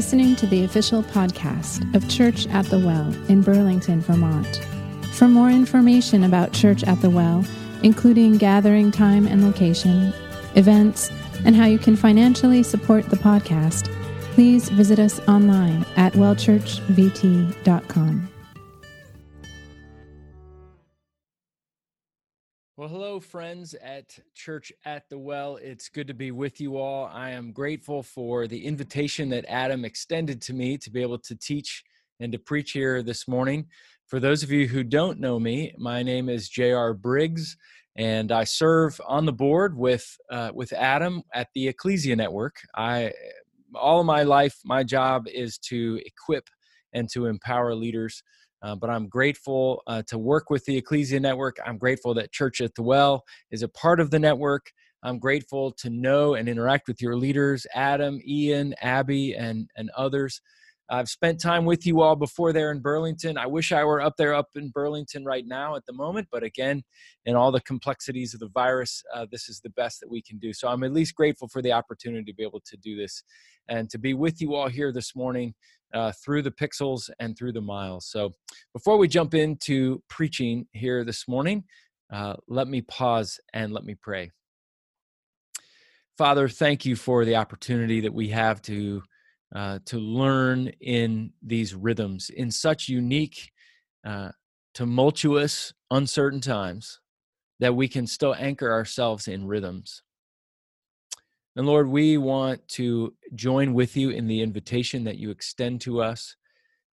listening to the official podcast of Church at the Well in Burlington, Vermont. For more information about Church at the Well, including gathering time and location, events, and how you can financially support the podcast, please visit us online at wellchurchvt.com. Well, hello, friends at Church at the Well. It's good to be with you all. I am grateful for the invitation that Adam extended to me to be able to teach and to preach here this morning. For those of you who don't know me, my name is J.R. Briggs, and I serve on the board with uh, with Adam at the Ecclesia Network. I all of my life, my job is to equip and to empower leaders uh, but I'm grateful uh, to work with the Ecclesia Network. I'm grateful that Church at the Well is a part of the network. I'm grateful to know and interact with your leaders, Adam, Ian, Abby, and, and others. I've spent time with you all before there in Burlington. I wish I were up there, up in Burlington right now at the moment, but again, in all the complexities of the virus, uh, this is the best that we can do. So I'm at least grateful for the opportunity to be able to do this and to be with you all here this morning uh, through the pixels and through the miles. So, before we jump into preaching here this morning, uh, let me pause and let me pray. Father, thank you for the opportunity that we have to uh, to learn in these rhythms in such unique, uh, tumultuous, uncertain times that we can still anchor ourselves in rhythms. And Lord, we want to join with you in the invitation that you extend to us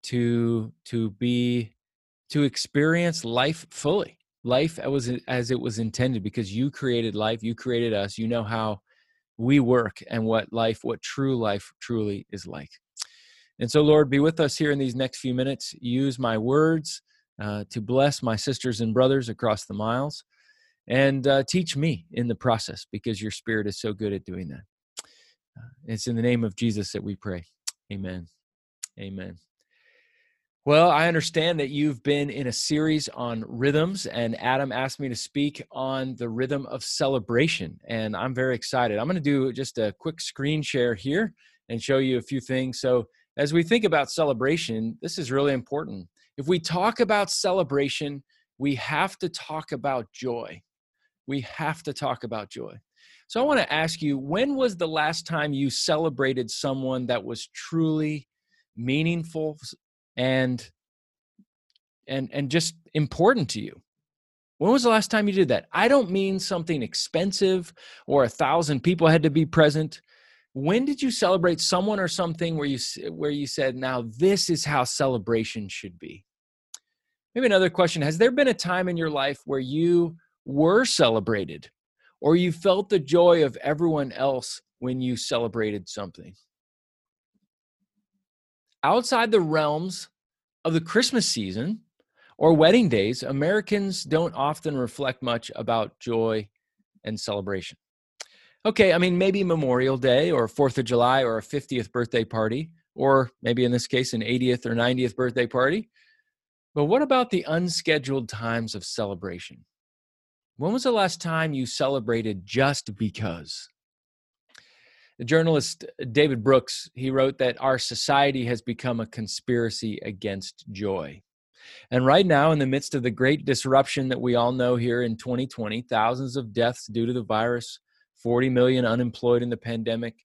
to to be to experience life fully. Life as, as it was intended because you created life, you created us, you know how we work and what life, what true life truly is like. And so, Lord, be with us here in these next few minutes. Use my words uh, to bless my sisters and brothers across the miles and uh, teach me in the process because your spirit is so good at doing that. Uh, it's in the name of Jesus that we pray. Amen. Amen. Well, I understand that you've been in a series on rhythms, and Adam asked me to speak on the rhythm of celebration, and I'm very excited. I'm going to do just a quick screen share here and show you a few things. So, as we think about celebration, this is really important. If we talk about celebration, we have to talk about joy we have to talk about joy. So I want to ask you when was the last time you celebrated someone that was truly meaningful and and and just important to you? When was the last time you did that? I don't mean something expensive or a thousand people had to be present. When did you celebrate someone or something where you where you said, "Now this is how celebration should be"? Maybe another question: Has there been a time in your life where you were celebrated or you felt the joy of everyone else when you celebrated something. Outside the realms of the Christmas season or wedding days, Americans don't often reflect much about joy and celebration. Okay, I mean, maybe Memorial Day or 4th of July or a 50th birthday party, or maybe in this case, an 80th or 90th birthday party. But what about the unscheduled times of celebration? When was the last time you celebrated just because? The journalist uh, David Brooks, he wrote that our society has become a conspiracy against joy. And right now, in the midst of the great disruption that we all know here in 2020, thousands of deaths due to the virus, 40 million unemployed in the pandemic,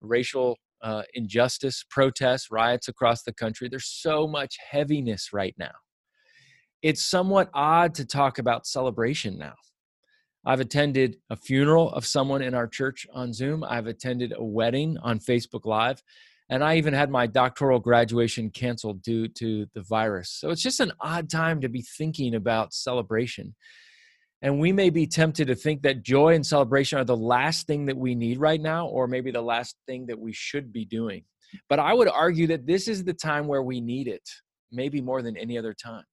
racial uh, injustice, protests, riots across the country, there's so much heaviness right now. It's somewhat odd to talk about celebration now. I've attended a funeral of someone in our church on Zoom. I've attended a wedding on Facebook Live. And I even had my doctoral graduation canceled due to the virus. So it's just an odd time to be thinking about celebration. And we may be tempted to think that joy and celebration are the last thing that we need right now, or maybe the last thing that we should be doing. But I would argue that this is the time where we need it, maybe more than any other time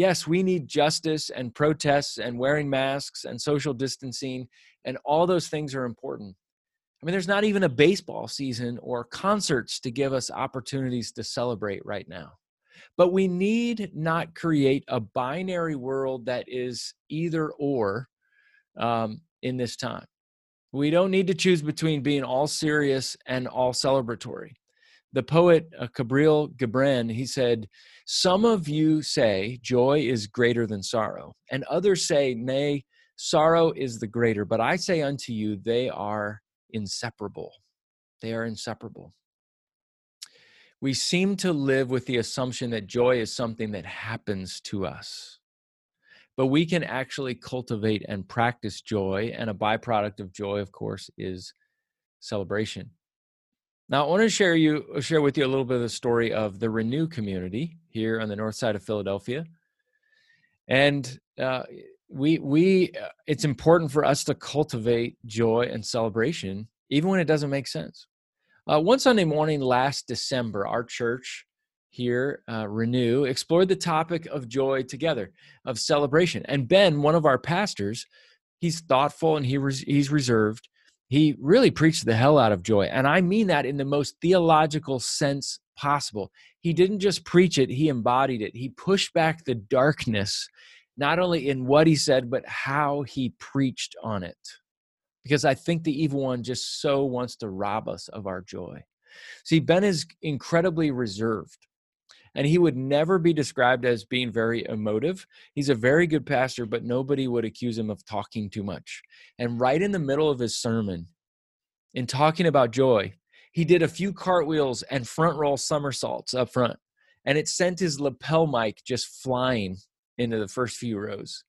yes, we need justice and protests and wearing masks and social distancing, and all those things are important. I mean, there's not even a baseball season or concerts to give us opportunities to celebrate right now. But we need not create a binary world that is either or um, in this time. We don't need to choose between being all serious and all celebratory. The poet uh, Kahlil Gibran, he said, Some of you say joy is greater than sorrow, and others say, Nay, sorrow is the greater. But I say unto you, they are inseparable. They are inseparable. We seem to live with the assumption that joy is something that happens to us. But we can actually cultivate and practice joy, and a byproduct of joy, of course, is celebration. Now, I want to share you share with you a little bit of the story of the Renew community here on the north side of Philadelphia, and uh, we we uh, it's important for us to cultivate joy and celebration, even when it doesn't make sense. Uh, one Sunday morning last December, our church here, uh, Renew, explored the topic of joy together, of celebration, and Ben, one of our pastors, he's thoughtful and he res- he's reserved he really preached the hell out of joy. And I mean that in the most theological sense possible. He didn't just preach it, he embodied it. He pushed back the darkness, not only in what he said, but how he preached on it. Because I think the evil one just so wants to rob us of our joy. See, Ben is incredibly reserved and he would never be described as being very emotive. He's a very good pastor, but nobody would accuse him of talking too much. And right in the middle of his sermon, in talking about joy, he did a few cartwheels and front roll somersaults up front, and it sent his lapel mic just flying into the first few rows.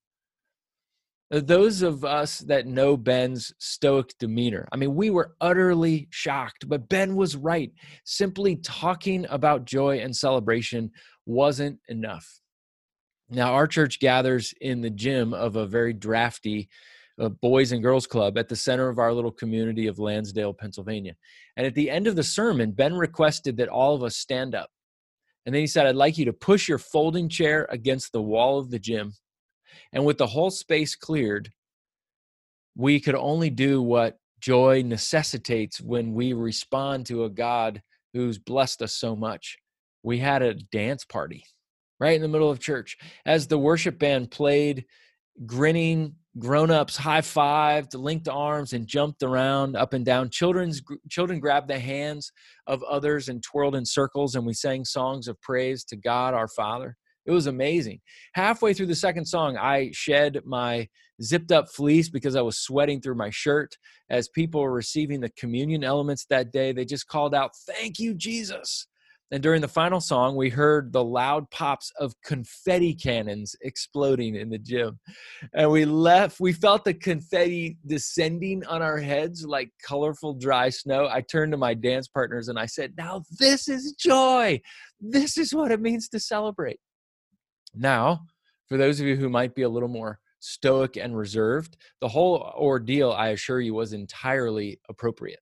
Those of us that know Ben's stoic demeanor, I mean, we were utterly shocked, but Ben was right. Simply talking about joy and celebration wasn't enough. Now, our church gathers in the gym of a very drafty uh, boys and girls club at the center of our little community of Lansdale, Pennsylvania. And at the end of the sermon, Ben requested that all of us stand up. And then he said, I'd like you to push your folding chair against the wall of the gym and with the whole space cleared, we could only do what joy necessitates when we respond to a God who's blessed us so much. We had a dance party right in the middle of church as the worship band played grinning grown-ups high-fived linked arms and jumped around up and down children's children grabbed the hands of others and twirled in circles and we sang songs of praise to god our father it was amazing. Halfway through the second song, I shed my zipped up fleece because I was sweating through my shirt. As people were receiving the communion elements that day, they just called out, Thank you, Jesus. And during the final song, we heard the loud pops of confetti cannons exploding in the gym. And we left, we felt the confetti descending on our heads like colorful dry snow. I turned to my dance partners and I said, Now this is joy. This is what it means to celebrate. Now, for those of you who might be a little more stoic and reserved, the whole ordeal, I assure you, was entirely appropriate.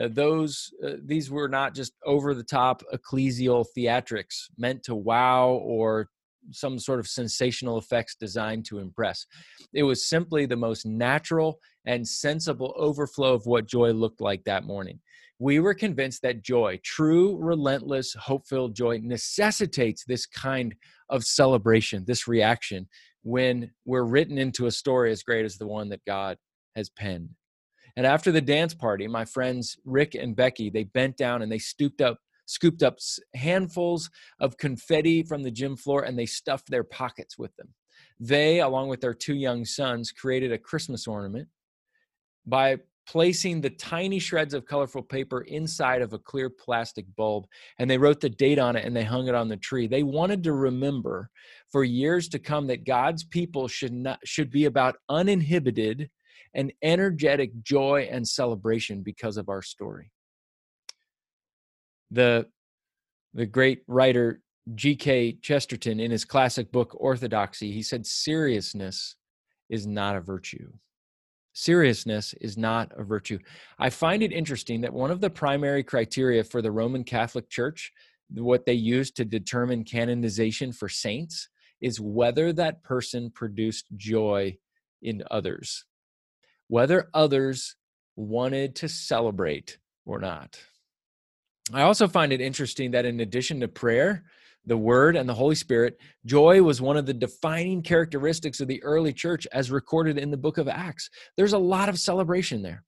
Uh, those uh, these were not just over the top ecclesial theatrics meant to wow or some sort of sensational effects designed to impress. It was simply the most natural and sensible overflow of what joy looked like that morning. We were convinced that joy, true, relentless, hope filled joy, necessitates this kind of celebration, this reaction, when we're written into a story as great as the one that God has penned. And after the dance party, my friends Rick and Becky, they bent down and they stooped up, scooped up handfuls of confetti from the gym floor and they stuffed their pockets with them. They, along with their two young sons, created a Christmas ornament by placing the tiny shreds of colorful paper inside of a clear plastic bulb and they wrote the date on it and they hung it on the tree. They wanted to remember for years to come that god's people should not should be about uninhibited and energetic joy and celebration because of our story. The the great writer g.k chesterton in his classic book orthodoxy he said seriousness is not a virtue seriousness is not a virtue. I find it interesting that one of the primary criteria for the Roman Catholic Church, what they use to determine canonization for saints, is whether that person produced joy in others, whether others wanted to celebrate or not. I also find it interesting that in addition to prayer, the Word, and the Holy Spirit, joy was one of the defining characteristics of the early church as recorded in the book of Acts. There's a lot of celebration there.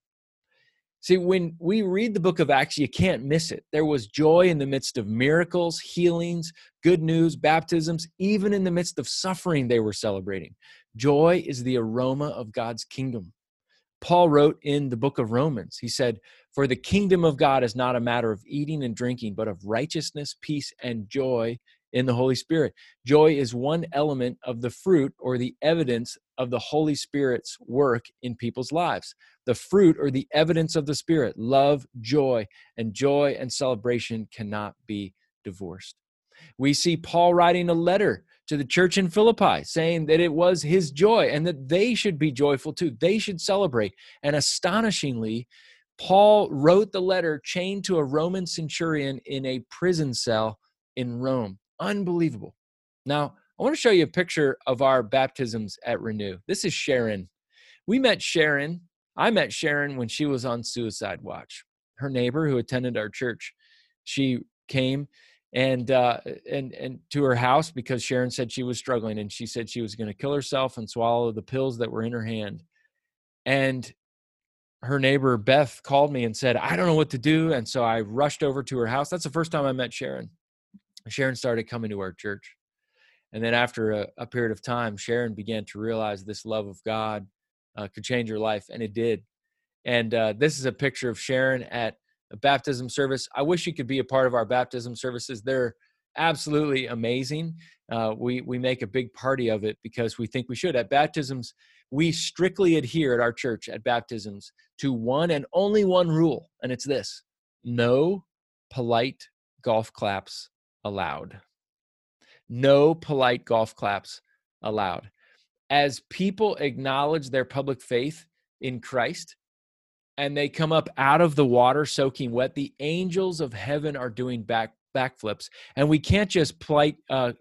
See, when we read the book of Acts, you can't miss it. There was joy in the midst of miracles, healings, good news, baptisms, even in the midst of suffering, they were celebrating. Joy is the aroma of God's kingdom. Paul wrote in the book of Romans, he said, For the kingdom of God is not a matter of eating and drinking, but of righteousness, peace, and joy in the Holy Spirit. Joy is one element of the fruit or the evidence of the Holy Spirit's work in people's lives. The fruit or the evidence of the Spirit, love, joy, and joy and celebration cannot be divorced. We see Paul writing a letter to the church in Philippi saying that it was his joy and that they should be joyful too. They should celebrate. And astonishingly, Paul wrote the letter chained to a Roman centurion in a prison cell in Rome. Unbelievable. Now, I want to show you a picture of our baptisms at Renew. This is Sharon. We met Sharon. I met Sharon when she was on suicide watch. Her neighbor who attended our church, she came and uh, and and to her house because Sharon said she was struggling and she said she was going to kill herself and swallow the pills that were in her hand. And her neighbor Beth called me and said, "I don't know what to do." And so I rushed over to her house. That's the first time I met Sharon. Sharon started coming to our church. And then after a, a period of time, Sharon began to realize this love of God uh, could change her life, and it did. And uh, this is a picture of Sharon at a baptism service. I wish you could be a part of our baptism services. They're absolutely amazing. Uh, we we make a big party of it because we think we should. At baptisms, we strictly adhere at our church at baptisms to one and only one rule, and it's this: no polite golf claps allowed. No polite golf claps allowed. As people acknowledge their public faith in Christ and they come up out of the water soaking wet, the angels of heaven are doing back backflips. And we can't just polite, uh,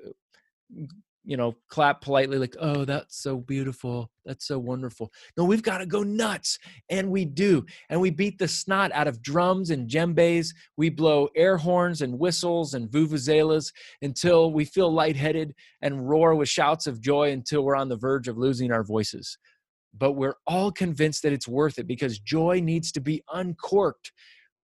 you know, clap politely like, oh, that's so beautiful. That's so wonderful. No, we've got to go nuts. And we do. And we beat the snot out of drums and djembes. We blow air horns and whistles and vuvuzelas until we feel lightheaded and roar with shouts of joy until we're on the verge of losing our voices. But we're all convinced that it's worth it because joy needs to be uncorked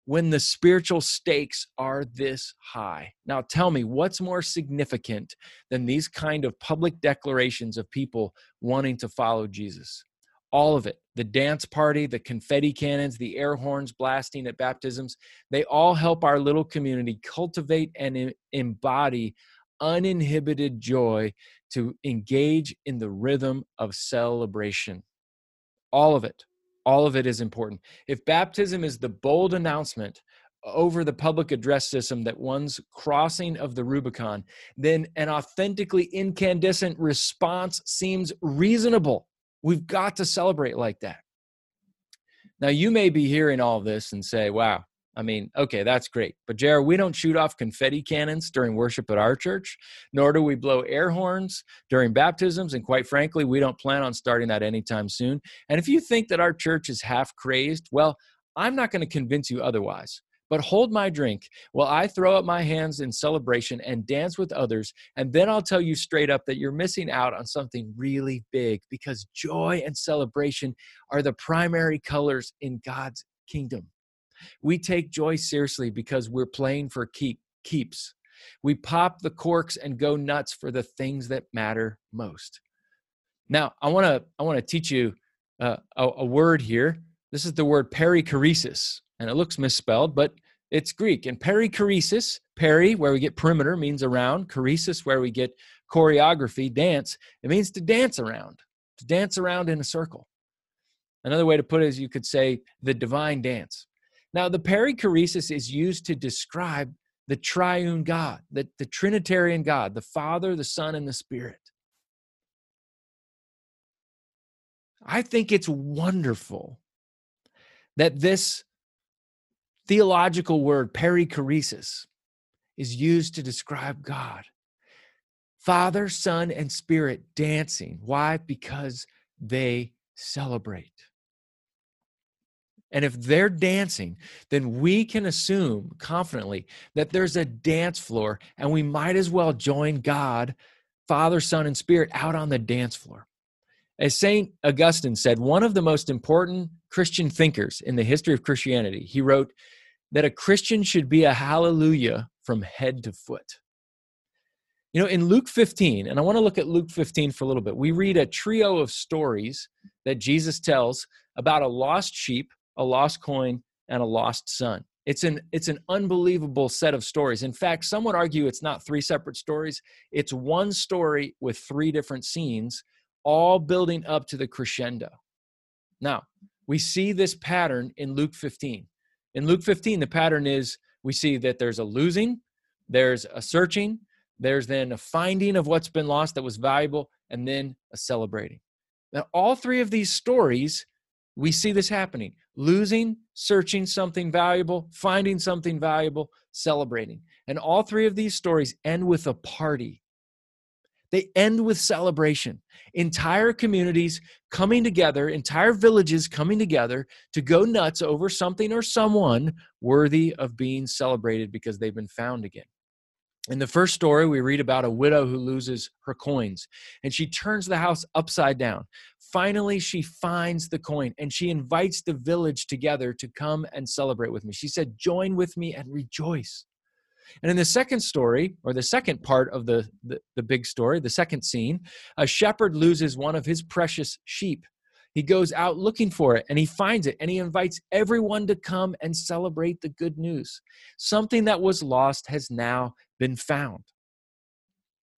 when the spiritual stakes are this high. Now tell me what's more significant than these kind of public declarations of people wanting to follow Jesus? All of it. The dance party, the confetti cannons, the air horns blasting at baptisms, they all help our little community cultivate and embody uninhibited joy to engage in the rhythm of celebration. All of it all of it is important. If baptism is the bold announcement over the public address system that one's crossing of the Rubicon, then an authentically incandescent response seems reasonable. We've got to celebrate like that. Now, you may be hearing all this and say, wow, I mean, okay, that's great. But Jared, we don't shoot off confetti cannons during worship at our church, nor do we blow air horns during baptisms. And quite frankly, we don't plan on starting that anytime soon. And if you think that our church is half crazed, well, I'm not going to convince you otherwise. But hold my drink while I throw up my hands in celebration and dance with others. And then I'll tell you straight up that you're missing out on something really big because joy and celebration are the primary colors in God's kingdom. We take joy seriously because we're playing for keep, keeps. We pop the corks and go nuts for the things that matter most. Now, I want to I want to teach you uh, a, a, word here. This is the word perichoresis, and it looks misspelled, but it's Greek. And perichoresis, peri, where we get perimeter, means around. Choresis, where we get choreography, dance. It means to dance around, to dance around in a circle. Another way to put it is you could say the divine dance. Now, the perichoresis is used to describe the triune God, the, the Trinitarian God, the Father, the Son, and the Spirit. I think it's wonderful that this theological word, perichoresis, is used to describe God. Father, Son, and Spirit dancing. Why? Because they celebrate. And if they're dancing, then we can assume confidently that there's a dance floor and we might as well join God, Father, Son, and Spirit out on the dance floor. As St. Augustine said, one of the most important Christian thinkers in the history of Christianity, he wrote that a Christian should be a hallelujah from head to foot. You know, in Luke 15, and I want to look at Luke 15 for a little bit, we read a trio of stories that Jesus tells about a lost sheep, a lost coin, and a lost son. It's an it's an unbelievable set of stories. In fact, some would argue it's not three separate stories. It's one story with three different scenes, all building up to the crescendo. Now, we see this pattern in Luke 15. In Luke 15, the pattern is we see that there's a losing, there's a searching, there's then a finding of what's been lost that was valuable, and then a celebrating. Now, all three of these stories, we see this happening losing, searching something valuable, finding something valuable, celebrating. And all three of these stories end with a party. They end with celebration. Entire communities coming together, entire villages coming together to go nuts over something or someone worthy of being celebrated because they've been found again. In the first story, we read about a widow who loses her coins and she turns the house upside down. Finally, she finds the coin and she invites the village together to come and celebrate with me. She said, Join with me and rejoice. And in the second story, or the second part of the, the, the, big story, the second scene, a shepherd loses one of his precious sheep. He goes out looking for it and he finds it and he invites everyone to come and celebrate the good news. Something that was lost has now been found.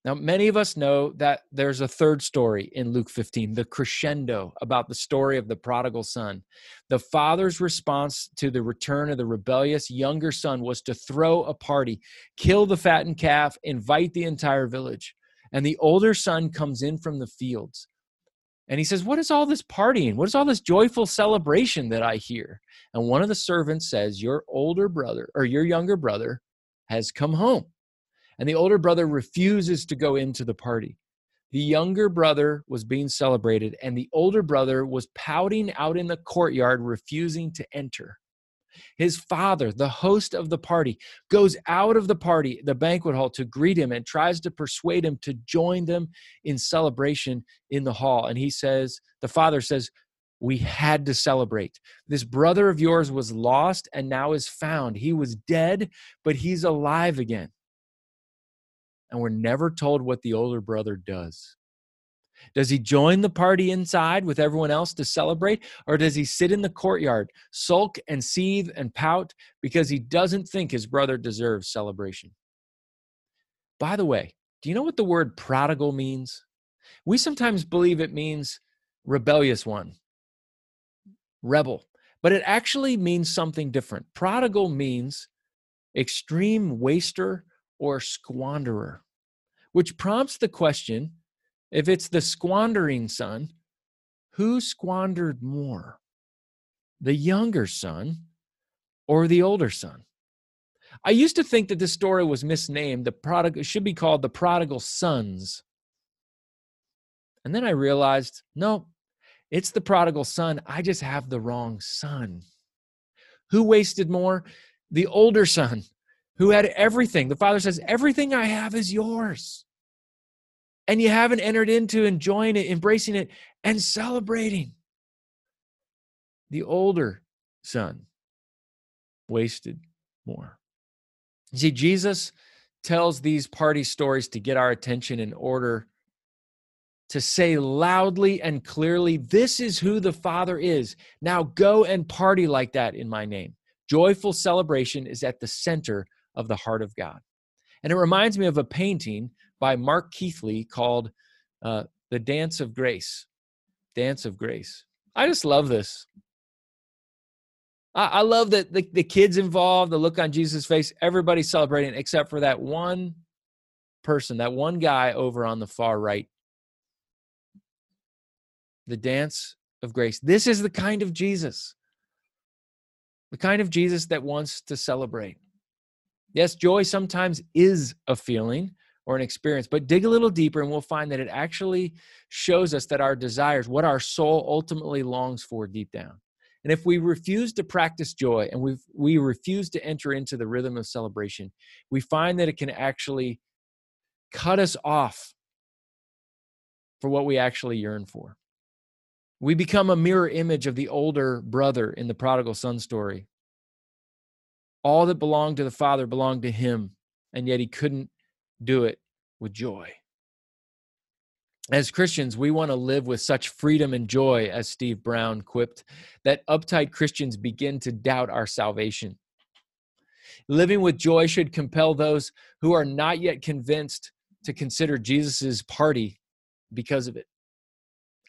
Now, many of us know that there's a third story in Luke 15, the crescendo about the story of the prodigal son. The father's response to the return of the rebellious younger son was to throw a party, kill the fattened calf, invite the entire village. And the older son comes in from the fields. And he says, What is all this partying? What is all this joyful celebration that I hear? And one of the servants says, Your older brother or your younger brother has come home and the older brother refuses to go into the party. The younger brother was being celebrated, and the older brother was pouting out in the courtyard, refusing to enter. His father, the host of the party, goes out of the party, the banquet hall, to greet him and tries to persuade him to join them in celebration in the hall. And he says, The father says, We had to celebrate. This brother of yours was lost and now is found. He was dead, but he's alive again and we're never told what the older brother does. Does he join the party inside with everyone else to celebrate, or does he sit in the courtyard, sulk and seethe and pout because he doesn't think his brother deserves celebration? By the way, do you know what the word prodigal means? We sometimes believe it means rebellious one, rebel, but it actually means something different. Prodigal means extreme waster or squanderer, which prompts the question if it's the squandering son, who squandered more? The younger son or the older son? I used to think that this story was misnamed. The prodigal should be called the prodigal sons. And then I realized, no, it's the prodigal son. I just have the wrong son. Who wasted more? The older son who had everything. The father says, Everything I have is yours. And you haven't entered into enjoying it, embracing it, and celebrating. The older son wasted more. You see, Jesus tells these party stories to get our attention in order to say loudly and clearly, This is who the Father is. Now go and party like that in my name. Joyful celebration is at the center of the heart of God. And it reminds me of a painting by Mark Keathley called uh, The Dance of Grace. Dance of Grace. I just love this. I, I love that the, the kids involved, the look on Jesus' face, everybody celebrating except for that one person, that one guy over on the far right. The dance of grace. This is the kind of Jesus, the kind of Jesus that wants to celebrate. Yes, joy sometimes is a feeling or an experience, but dig a little deeper and we'll find that it actually shows us that our desires, what our soul ultimately longs for deep down. And if we refuse to practice joy and we we refuse to enter into the rhythm of celebration, we find that it can actually cut us off for what we actually yearn for. We become a mirror image of the older brother in the prodigal son story. All that belonged to the father belonged to him, and yet he couldn't do it with joy. As Christians, we want to live with such freedom and joy, as Steve Brown quipped, that uptight Christians begin to doubt our salvation. Living with joy should compel those who are not yet convinced to consider Jesus's party because of it.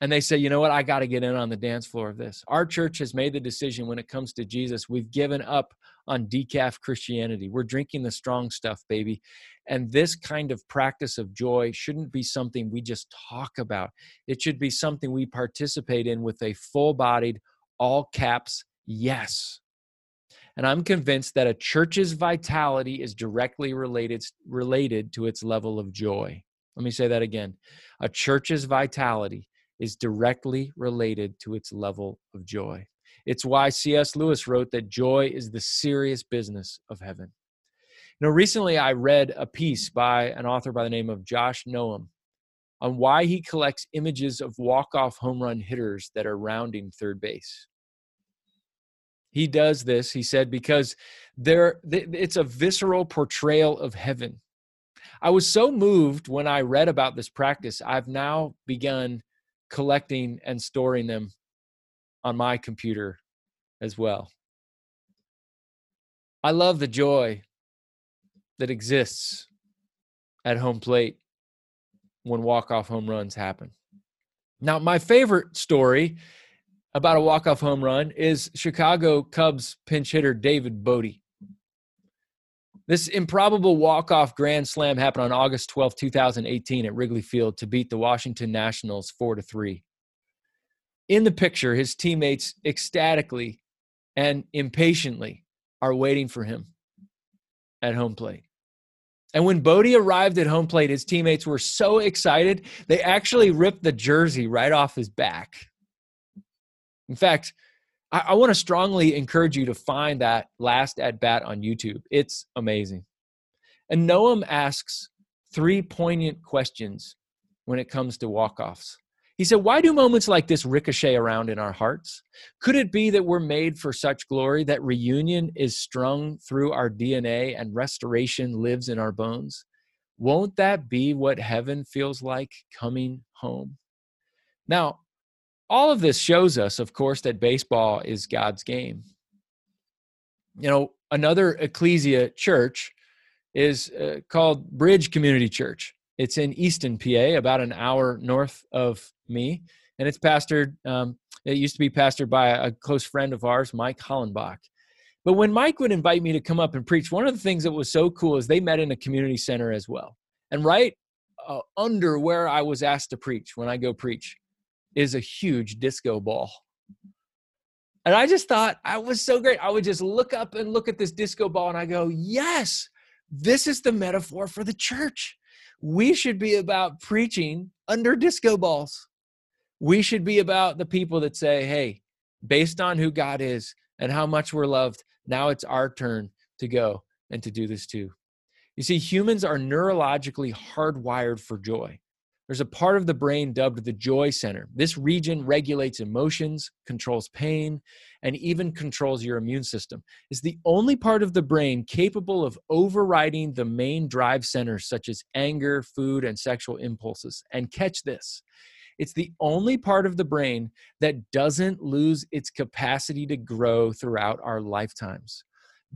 And they say, you know what, I got to get in on the dance floor of this. Our church has made the decision when it comes to Jesus, we've given up on decaf Christianity. We're drinking the strong stuff, baby. And this kind of practice of joy shouldn't be something we just talk about. It should be something we participate in with a full bodied, all caps yes. And I'm convinced that a church's vitality is directly related, related to its level of joy. Let me say that again. A church's vitality is directly related to its level of joy. It's why C.S. Lewis wrote that joy is the serious business of heaven. Now, recently I read a piece by an author by the name of Josh Noam on why he collects images of walk-off home run hitters that are rounding third base. He does this, he said, because there it's a visceral portrayal of heaven. I was so moved when I read about this practice. I've now begun collecting and storing them on my computer as well. I love the joy that exists at home plate when walk-off home runs happen. Now, my favorite story about a walk-off home run is Chicago Cubs pinch hitter David Bote. This improbable walk-off grand slam happened on August 12, 2018 at Wrigley Field to beat the Washington Nationals 4 to 3. In the picture, his teammates ecstatically and impatiently are waiting for him at home plate. And when Bote arrived at home plate, his teammates were so excited, they actually ripped the jersey right off his back. In fact, I, I want to strongly encourage you to find that last at bat on YouTube. It's amazing. And Noam asks three poignant questions when it comes to walk-offs. He said, Why do moments like this ricochet around in our hearts? Could it be that we're made for such glory, that reunion is strung through our DNA and restoration lives in our bones? Won't that be what heaven feels like coming home? Now, all of this shows us, of course, that baseball is God's game. You know, another ecclesia church is uh, called Bridge Community Church. It's in Easton, PA, about an hour north of me, and it's pastored. Um, it used to be pastored by a close friend of ours, Mike Hollenbach. But when Mike would invite me to come up and preach, one of the things that was so cool is they met in a community center as well. And right uh, under where I was asked to preach when I go preach is a huge disco ball. And I just thought I was so great. I would just look up and look at this disco ball and I go, yes, this is the metaphor for the church. We should be about preaching under disco balls. We should be about the people that say, hey, based on who God is and how much we're loved, now it's our turn to go and to do this too. You see, humans are neurologically hardwired for joy. There's a part of the brain dubbed the joy center. This region regulates emotions, controls pain, and even controls your immune system. It's the only part of the brain capable of overriding the main drive centers such as anger, food, and sexual impulses. And catch this it's the only part of the brain that doesn't lose its capacity to grow throughout our lifetimes.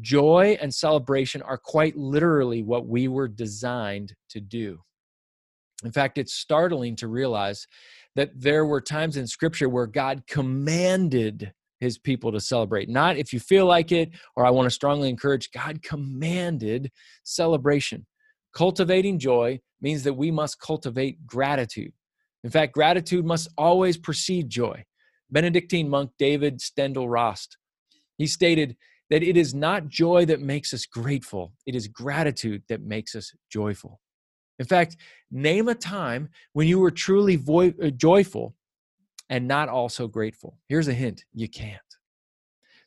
Joy and celebration are quite literally what we were designed to do. In fact, it's startling to realize that there were times in scripture where God commanded his people to celebrate. Not if you feel like it, or I want to strongly encourage, God commanded celebration. Cultivating joy means that we must cultivate gratitude. In fact, gratitude must always precede joy. Benedictine monk David Steindl-Rast, he stated that it is not joy that makes us grateful, it is gratitude that makes us joyful. In fact, name a time when you were truly vo- uh, joyful and not also grateful. Here's a hint you can't.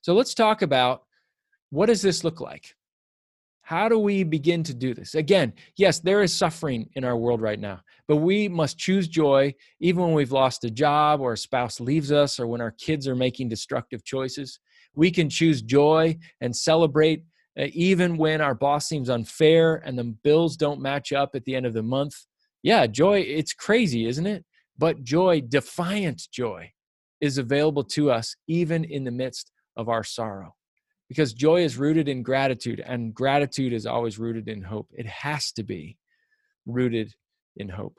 So let's talk about what does this look like? How do we begin to do this? Again, yes, there is suffering in our world right now, but we must choose joy even when we've lost a job or a spouse leaves us or when our kids are making destructive choices. We can choose joy and celebrate uh, even when our boss seems unfair and the bills don't match up at the end of the month. Yeah, joy, it's crazy, isn't it? But joy, defiant joy, is available to us even in the midst of our sorrow because joy is rooted in gratitude and gratitude is always rooted in hope. It has to be rooted in hope.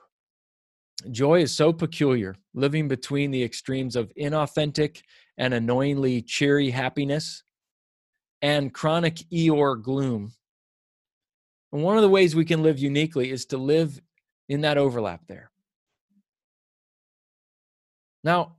Joy is so peculiar, living between the extremes of inauthentic and annoyingly cheery happiness and chronic Eeyore gloom. And one of the ways we can live uniquely is to live in that overlap there. Now,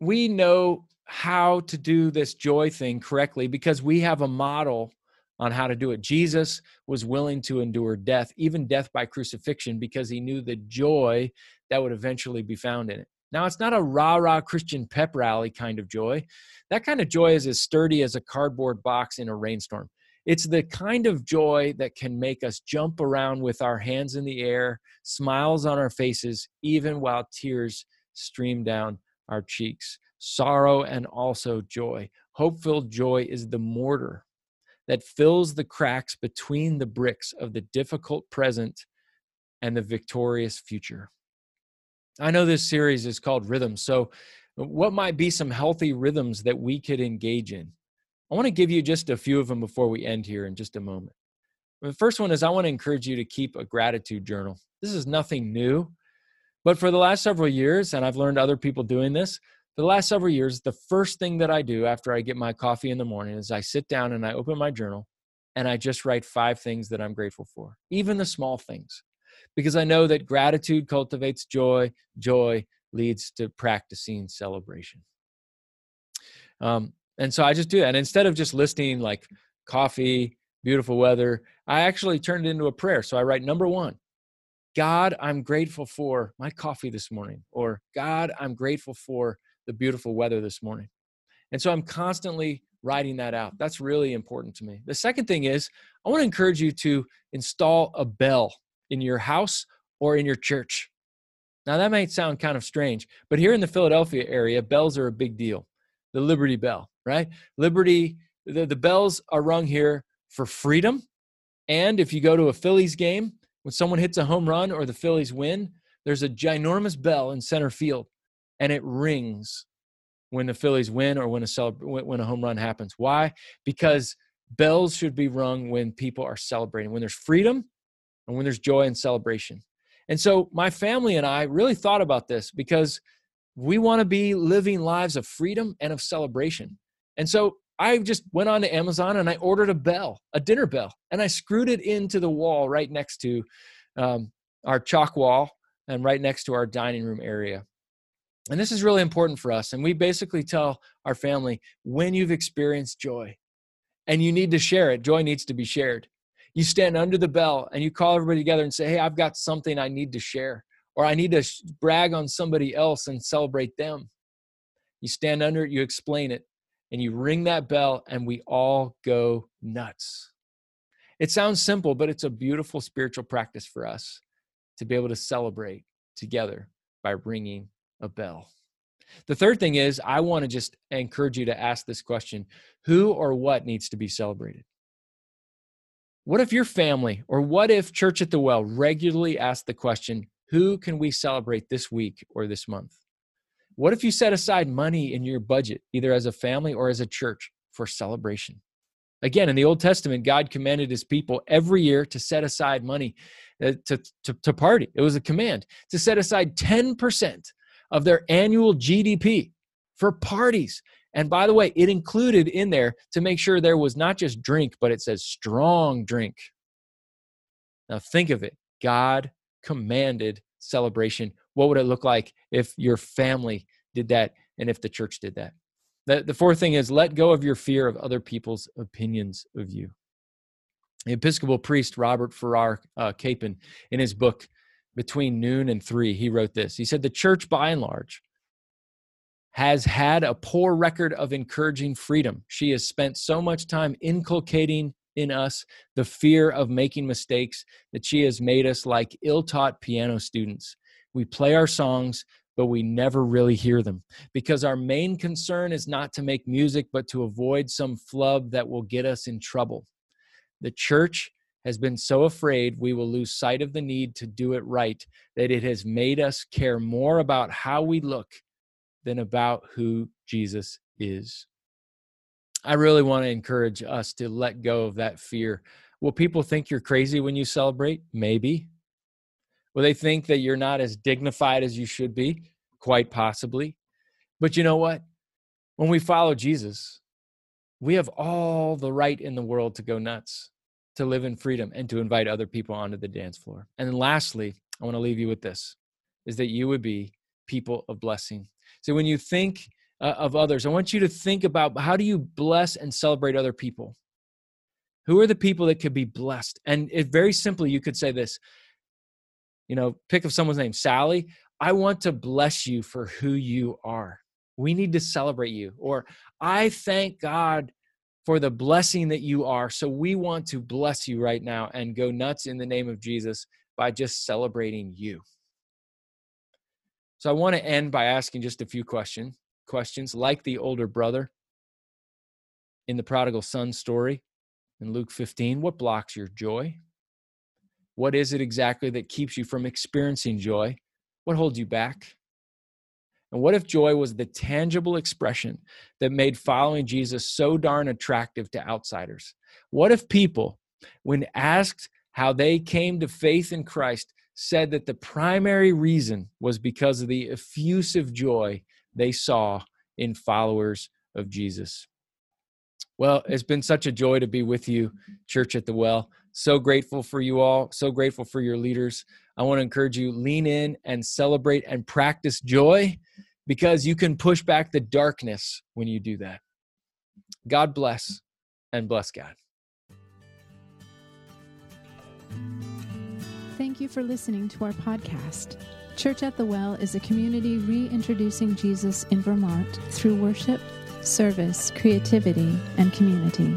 we know how to do this joy thing correctly because we have a model on how to do it. Jesus was willing to endure death, even death by crucifixion, because he knew the joy that would eventually be found in it. Now, it's not a rah rah Christian pep rally kind of joy. That kind of joy is as sturdy as a cardboard box in a rainstorm. It's the kind of joy that can make us jump around with our hands in the air, smiles on our faces, even while tears stream down our cheeks sorrow, and also joy. Hope filled joy is the mortar that fills the cracks between the bricks of the difficult present and the victorious future. I know this series is called Rhythms. So, what might be some healthy rhythms that we could engage in? I want to give you just a few of them before we end here in just a moment. The first one is I want to encourage you to keep a gratitude journal. This is nothing new, but for the last several years, and I've learned other people doing this, the last several years, the first thing that I do after I get my coffee in the morning is I sit down and I open my journal and I just write five things that I'm grateful for, even the small things, because I know that gratitude cultivates joy, joy leads to practicing celebration. Um, and so I just do that. And instead of just listing like coffee, beautiful weather, I actually turned it into a prayer. So I write number one, God, I'm grateful for my coffee this morning, or God, I'm grateful for the beautiful weather this morning. And so I'm constantly writing that out. That's really important to me. The second thing is, I want to encourage you to install a bell in your house or in your church. Now, that might sound kind of strange, but here in the Philadelphia area, bells are a big deal. The Liberty Bell, right? Liberty, the, the bells are rung here for freedom. And if you go to a Phillies game, when someone hits a home run or the Phillies win, there's a ginormous bell in center field and it rings when the Phillies win or when a when a home run happens. Why? Because bells should be rung when people are celebrating, when there's freedom and when there's joy and celebration. And so my family and I really thought about this because we want to be living lives of freedom and of celebration. And so I just went on to Amazon and I ordered a bell, a dinner bell, and I screwed it into the wall right next to um, our chalk wall and right next to our dining room area. And this is really important for us. And we basically tell our family when you've experienced joy and you need to share it, joy needs to be shared. You stand under the bell and you call everybody together and say, Hey, I've got something I need to share, or I need to brag on somebody else and celebrate them. You stand under it, you explain it, and you ring that bell, and we all go nuts. It sounds simple, but it's a beautiful spiritual practice for us to be able to celebrate together by ringing a bell. The third thing is, I want to just encourage you to ask this question Who or what needs to be celebrated? What if your family, or what if Church at the Well regularly asked the question, Who can we celebrate this week or this month? What if you set aside money in your budget, either as a family or as a church, for celebration? Again, in the Old Testament, God commanded his people every year to set aside money uh, to, to, to party. It was a command to set aside 10% of their annual GDP for parties. And by the way, it included in there to make sure there was not just drink, but it says strong drink. Now think of it God commanded celebration. What would it look like if your family did that and if the church did that? The, the fourth thing is let go of your fear of other people's opinions of you. The Episcopal priest Robert Farrar uh, Capon, in his book between noon and three, he wrote this. He said, The church, by and large, has had a poor record of encouraging freedom. She has spent so much time inculcating in us the fear of making mistakes, that she has made us like ill taught piano students. We play our songs, but we never really hear them because our main concern is not to make music, but to avoid some flub that will get us in trouble. The church has been so afraid we will lose sight of the need to do it right that it has made us care more about how we look than about who Jesus is. I really want to encourage us to let go of that fear. Will people think you're crazy when you celebrate? Maybe. Will they think that you're not as dignified as you should be? Quite possibly. But you know what? When we follow Jesus, we have all the right in the world to go nuts, to live in freedom, and to invite other people onto the dance floor. And then lastly, I want to leave you with this is that you would be people of blessing. So when you think uh, of others, I want you to think about how do you bless and celebrate other people? Who are the people that could be blessed? And it very simply, you could say this you know, pick of someone's name, Sally. I want to bless you for who you are. We need to celebrate you. Or I thank God for the blessing that you are. So we want to bless you right now and go nuts in the name of Jesus by just celebrating you. So I want to end by asking just a few question, questions, like the older brother in the prodigal son story in Luke 15. What blocks your joy? What is it exactly that keeps you from experiencing joy? What holds you back? And what if joy was the tangible expression that made following Jesus so darn attractive to outsiders? What if people, when asked how they came to faith in Christ, said that the primary reason was because of the effusive joy they saw in followers of Jesus? Well, it's been such a joy to be with you, Church at the Well. So grateful for you all. So grateful for your leaders. I want to encourage you lean in and celebrate and practice joy because you can push back the darkness when you do that. God bless and bless God. Thank you for listening to our podcast. Church at the Well is a community reintroducing Jesus in Vermont through worship, service, creativity, and community.